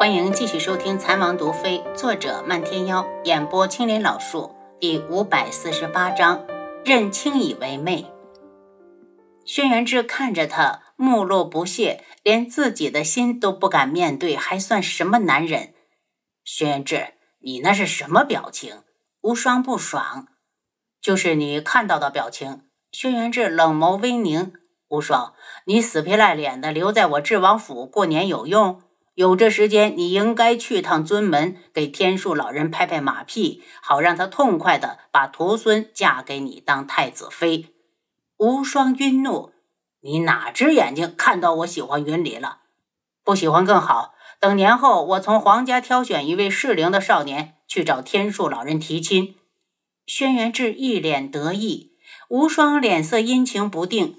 欢迎继续收听《残王毒妃》，作者漫天妖，演播青莲老树，第五百四十八章，认青以为妹。轩辕志看着他，目露不屑，连自己的心都不敢面对，还算什么男人？轩辕志，你那是什么表情？无双不爽，就是你看到的表情。轩辕志冷眸微凝，无双，你死皮赖脸的留在我智王府过年有用？有这时间，你应该去趟尊门，给天树老人拍拍马屁，好让他痛快的把徒孙嫁给你当太子妃。无双晕怒，你哪只眼睛看到我喜欢云里了？不喜欢更好，等年后我从皇家挑选一位适龄的少年去找天树老人提亲。轩辕志一脸得意，无双脸色阴晴不定。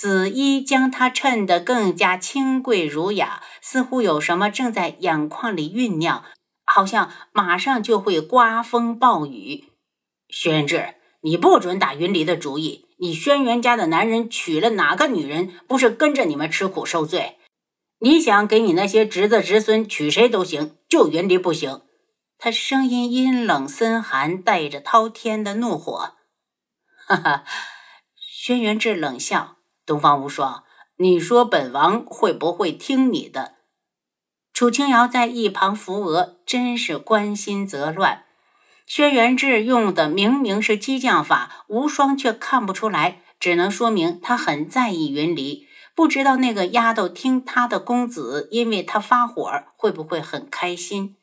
紫衣将她衬得更加清贵儒雅，似乎有什么正在眼眶里酝酿，好像马上就会刮风暴雨。轩辕志，你不准打云离的主意！你轩辕家的男人娶了哪个女人，不是跟着你们吃苦受罪？你想给你那些侄子侄孙娶谁都行，就云离不行。他声音阴冷森寒，带着滔天的怒火。哈哈，轩辕志冷笑。东方无双，你说本王会不会听你的？楚清瑶在一旁扶额，真是关心则乱。轩辕志用的明明是激将法，无双却看不出来，只能说明他很在意云离。不知道那个丫头听他的公子，因为他发火，会不会很开心？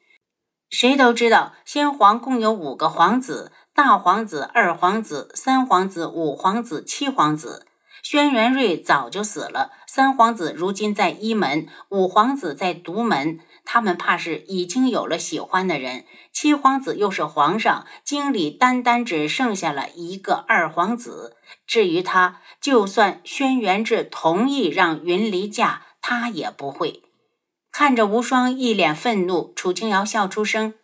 谁都知道，先皇共有五个皇子：大皇子、二皇子、三皇子、五皇子、七皇子。轩辕睿早就死了，三皇子如今在一门，五皇子在独门。他们怕是已经有了喜欢的人。七皇子又是皇上，京里单单只剩下了一个二皇子。至于他，就算轩辕志同意让云离嫁，他也不会。看着无双一脸愤怒，楚清瑶笑出声：“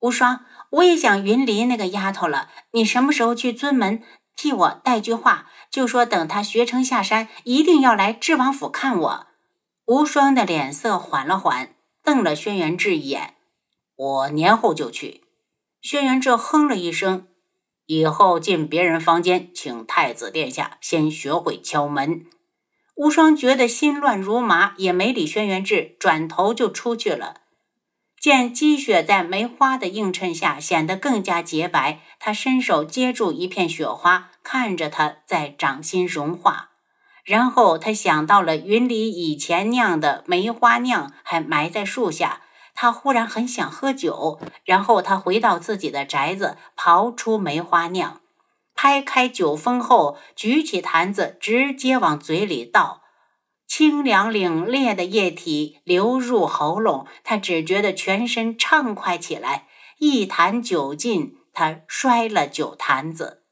无双，我也想云离那个丫头了。你什么时候去尊门？替我带句话。”就说等他学成下山，一定要来智王府看我。无双的脸色缓了缓，瞪了轩辕志一眼。我年后就去。轩辕志哼了一声，以后进别人房间，请太子殿下先学会敲门。无双觉得心乱如麻，也没理轩辕志，转头就出去了。见积雪在梅花的映衬下显得更加洁白，他伸手接住一片雪花，看着它在掌心融化。然后他想到了云里以前酿的梅花酿还埋在树下，他忽然很想喝酒。然后他回到自己的宅子，刨出梅花酿，拍开酒封后，举起坛子，直接往嘴里倒。清凉凛冽的液体流入喉咙，他只觉得全身畅快起来。一坛酒尽，他摔了酒坛子。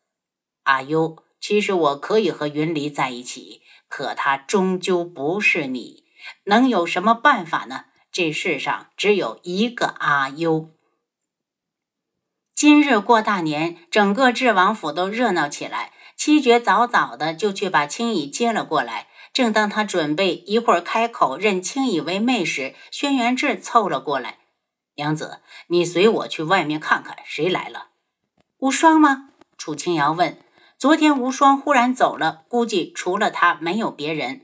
阿优，其实我可以和云离在一起，可他终究不是你，能有什么办法呢？这世上只有一个阿优。今日过大年，整个智王府都热闹起来。七绝早早的就去把青羽接了过来。正当他准备一会儿开口认青羽为妹时，轩辕志凑了过来：“娘子，你随我去外面看看，谁来了？无双吗？”楚清瑶问。昨天无双忽然走了，估计除了他没有别人。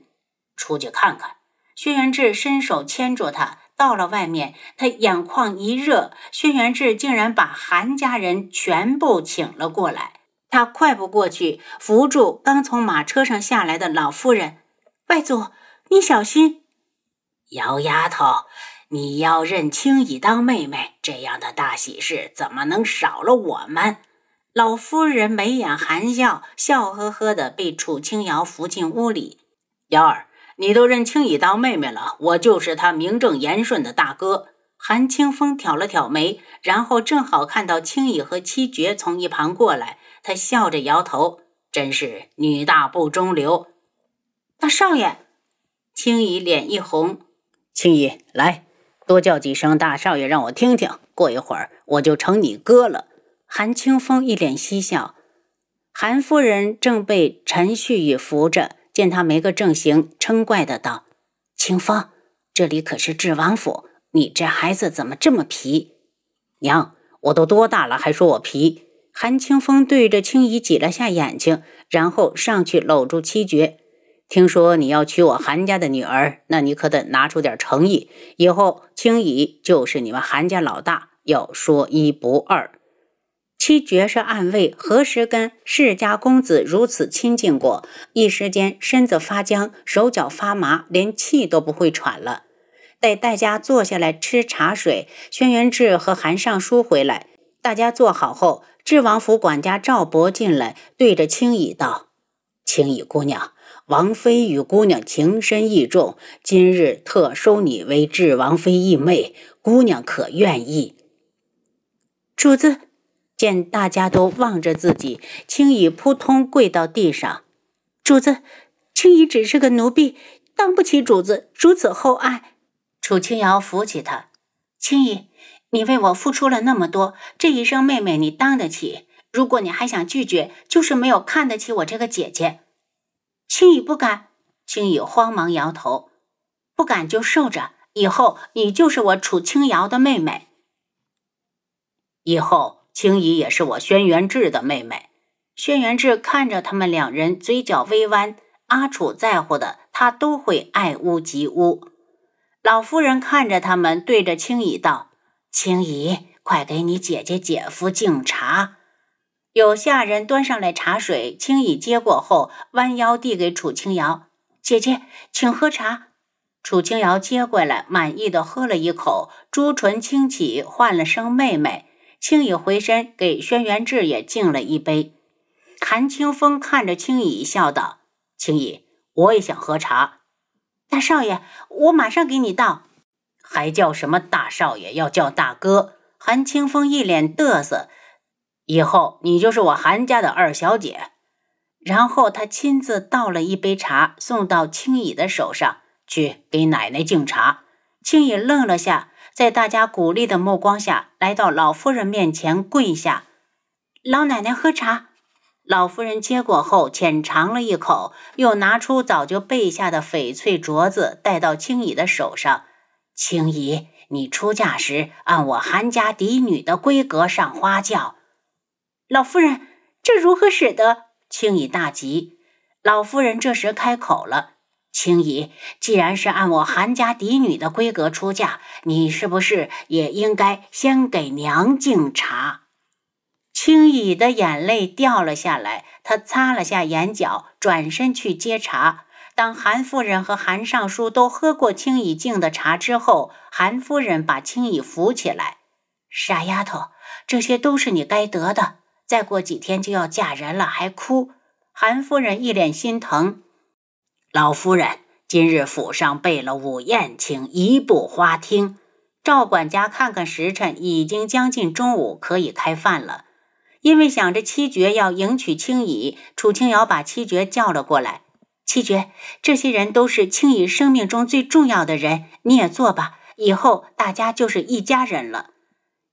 出去看看。轩辕志伸手牵住他，到了外面，他眼眶一热。轩辕志竟然把韩家人全部请了过来。他快步过去，扶住刚从马车上下来的老夫人。外祖，你小心！姚丫头，你要认青衣当妹妹，这样的大喜事怎么能少了我们？老夫人眉眼含笑，笑呵呵的被楚清瑶扶进屋里。瑶儿，你都认青衣当妹妹了，我就是她名正言顺的大哥。韩清风挑了挑眉，然后正好看到青衣和七绝从一旁过来，他笑着摇头，真是女大不中留。大少爷，青衣脸一红。青衣，来，多叫几声大少爷，让我听听。过一会儿我就成你哥了。韩清风一脸嬉笑。韩夫人正被陈旭宇扶着，见他没个正形，嗔怪的道：“清风，这里可是智王府，你这孩子怎么这么皮？娘，我都多大了，还说我皮？韩清风对着青姨挤了下眼睛，然后上去搂住七绝。听说你要娶我韩家的女儿，那你可得拿出点诚意。以后青姨就是你们韩家老大，要说一不二。七绝是暗卫，何时跟世家公子如此亲近过？一时间身子发僵，手脚发麻，连气都不会喘了。待大家坐下来吃茶水，轩辕志和韩尚书回来，大家坐好后。智王府管家赵博进来，对着青羽道：“青羽姑娘，王妃与姑娘情深意重，今日特收你为智王妃义妹，姑娘可愿意？”主子见大家都望着自己，青羽扑通跪到地上：“主子，青羽只是个奴婢，当不起主子如此厚爱。”楚清瑶扶起他，青羽。你为我付出了那么多，这一声妹妹你当得起？如果你还想拒绝，就是没有看得起我这个姐姐。青羽不敢，青羽慌忙摇头，不敢就受着。以后你就是我楚清瑶的妹妹，以后青姨也是我轩辕志的妹妹。轩辕志看着他们两人，嘴角微弯。阿楚在乎的，他都会爱屋及乌。老夫人看着他们，对着青姨道。青姨，快给你姐姐姐夫敬茶。有下人端上来茶水，青姨接过后，弯腰递给楚清瑶：“姐姐，请喝茶。”楚清瑶接过来，满意的喝了一口，朱唇轻启，唤了声“妹妹”。青姨回身给轩辕志也敬了一杯。韩清风看着青姨，笑道：“青姨，我也想喝茶。”大少爷，我马上给你倒。还叫什么大少爷？要叫大哥。韩清风一脸得瑟，以后你就是我韩家的二小姐。然后他亲自倒了一杯茶，送到青乙的手上，去给奶奶敬茶。青乙愣了下，在大家鼓励的目光下来到老夫人面前跪下：“老奶奶喝茶。”老夫人接过后浅尝了一口，又拿出早就备下的翡翠镯子戴到青乙的手上。青姨，你出嫁时按我韩家嫡女的规格上花轿。老夫人，这如何使得？青姨大急。老夫人这时开口了：“青姨，既然是按我韩家嫡女的规格出嫁，你是不是也应该先给娘敬茶？”青姨的眼泪掉了下来，她擦了下眼角，转身去接茶。当韩夫人和韩尚书都喝过青姨敬的茶之后，韩夫人把青姨扶起来：“傻丫头，这些都是你该得的。再过几天就要嫁人了，还哭？”韩夫人一脸心疼。老夫人，今日府上备了午宴，请移步花厅。赵管家看看时辰，已经将近中午，可以开饭了。因为想着七绝要迎娶青乙，楚清瑶把七绝叫了过来。七绝，这些人都是青羽生命中最重要的人，你也坐吧。以后大家就是一家人了。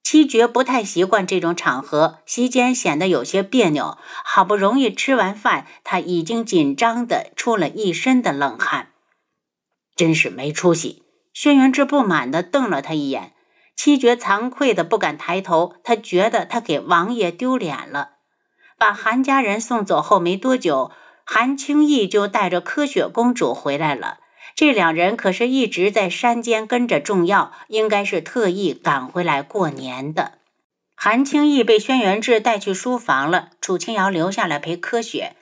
七绝不太习惯这种场合，席间显得有些别扭。好不容易吃完饭，他已经紧张的出了一身的冷汗，真是没出息。轩辕志不满的瞪了他一眼，七绝惭愧的不敢抬头，他觉得他给王爷丢脸了。把韩家人送走后没多久。韩青义就带着柯雪公主回来了。这两人可是一直在山间跟着种药，应该是特意赶回来过年的。韩青义被轩辕志带去书房了，楚青瑶留下来陪柯雪。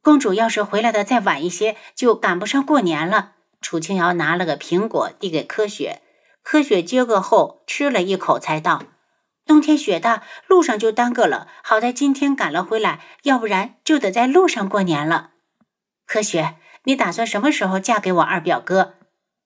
公主要是回来的再晚一些，就赶不上过年了。楚青瑶拿了个苹果递给柯雪，柯雪接过后吃了一口，才道。冬天雪大，路上就耽搁了。好在今天赶了回来，要不然就得在路上过年了。柯雪，你打算什么时候嫁给我二表哥？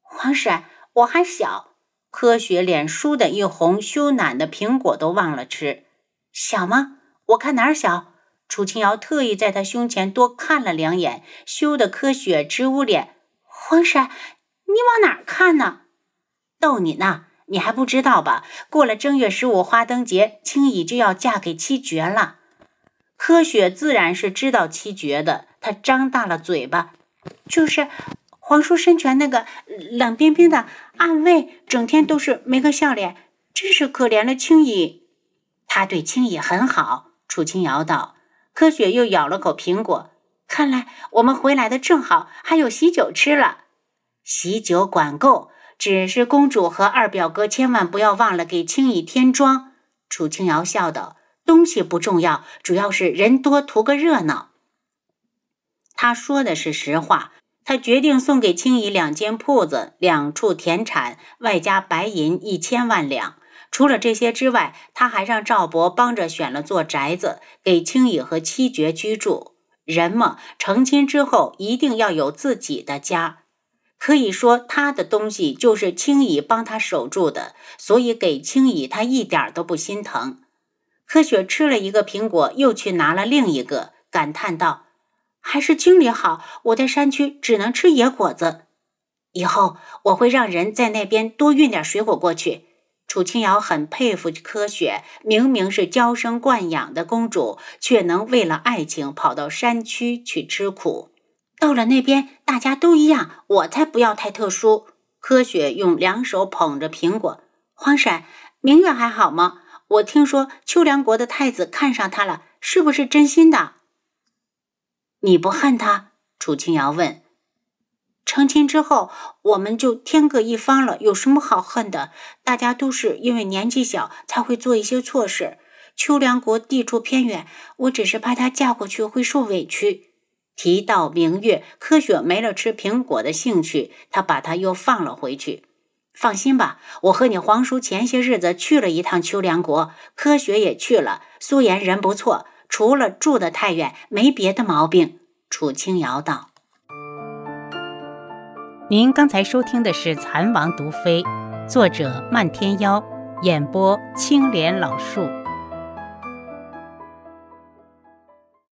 黄婶，我还小。柯雪脸倏的一红，羞赧的苹果都忘了吃。小吗？我看哪儿小？楚清瑶特意在他胸前多看了两眼，羞得柯雪直捂脸。皇婶，你往哪儿看呢？逗你呢。你还不知道吧？过了正月十五花灯节，青姨就要嫁给七绝了。柯雪自然是知道七绝的，她张大了嘴巴，就是皇叔身权那个冷冰冰的暗卫，整天都是没个笑脸，真是可怜了青姨。他对青姨很好。楚清瑶道。柯雪又咬了口苹果，看来我们回来的正好，还有喜酒吃了。喜酒管够，只是公主和二表哥千万不要忘了给青姨添妆。楚清瑶笑道：“东西不重要，主要是人多图个热闹。”他说的是实话。他决定送给青姨两间铺子、两处田产，外加白银一千万两。除了这些之外，他还让赵博帮着选了座宅子，给青姨和七绝居住。人嘛，成亲之后一定要有自己的家。可以说，他的东西就是青姨帮他守住的，所以给青姨他一点都不心疼。柯雪吃了一个苹果，又去拿了另一个，感叹道。还是经理好，我在山区只能吃野果子。以后我会让人在那边多运点水果过去。楚清瑶很佩服柯雪，明明是娇生惯养的公主，却能为了爱情跑到山区去吃苦。到了那边，大家都一样，我才不要太特殊。柯雪用两手捧着苹果，黄婶，明月还好吗？我听说秋凉国的太子看上她了，是不是真心的？你不恨他？楚清瑶问。成亲之后，我们就天各一方了，有什么好恨的？大家都是因为年纪小才会做一些错事。秋凉国地处偏远，我只是怕她嫁过去会受委屈。提到明月，柯雪没了吃苹果的兴趣，他把它又放了回去。放心吧，我和你皇叔前些日子去了一趟秋凉国，柯雪也去了。苏颜人不错。除了住的太远，没别的毛病。楚清瑶道：“您刚才收听的是《蚕王毒妃》，作者漫天妖，演播青莲老树。”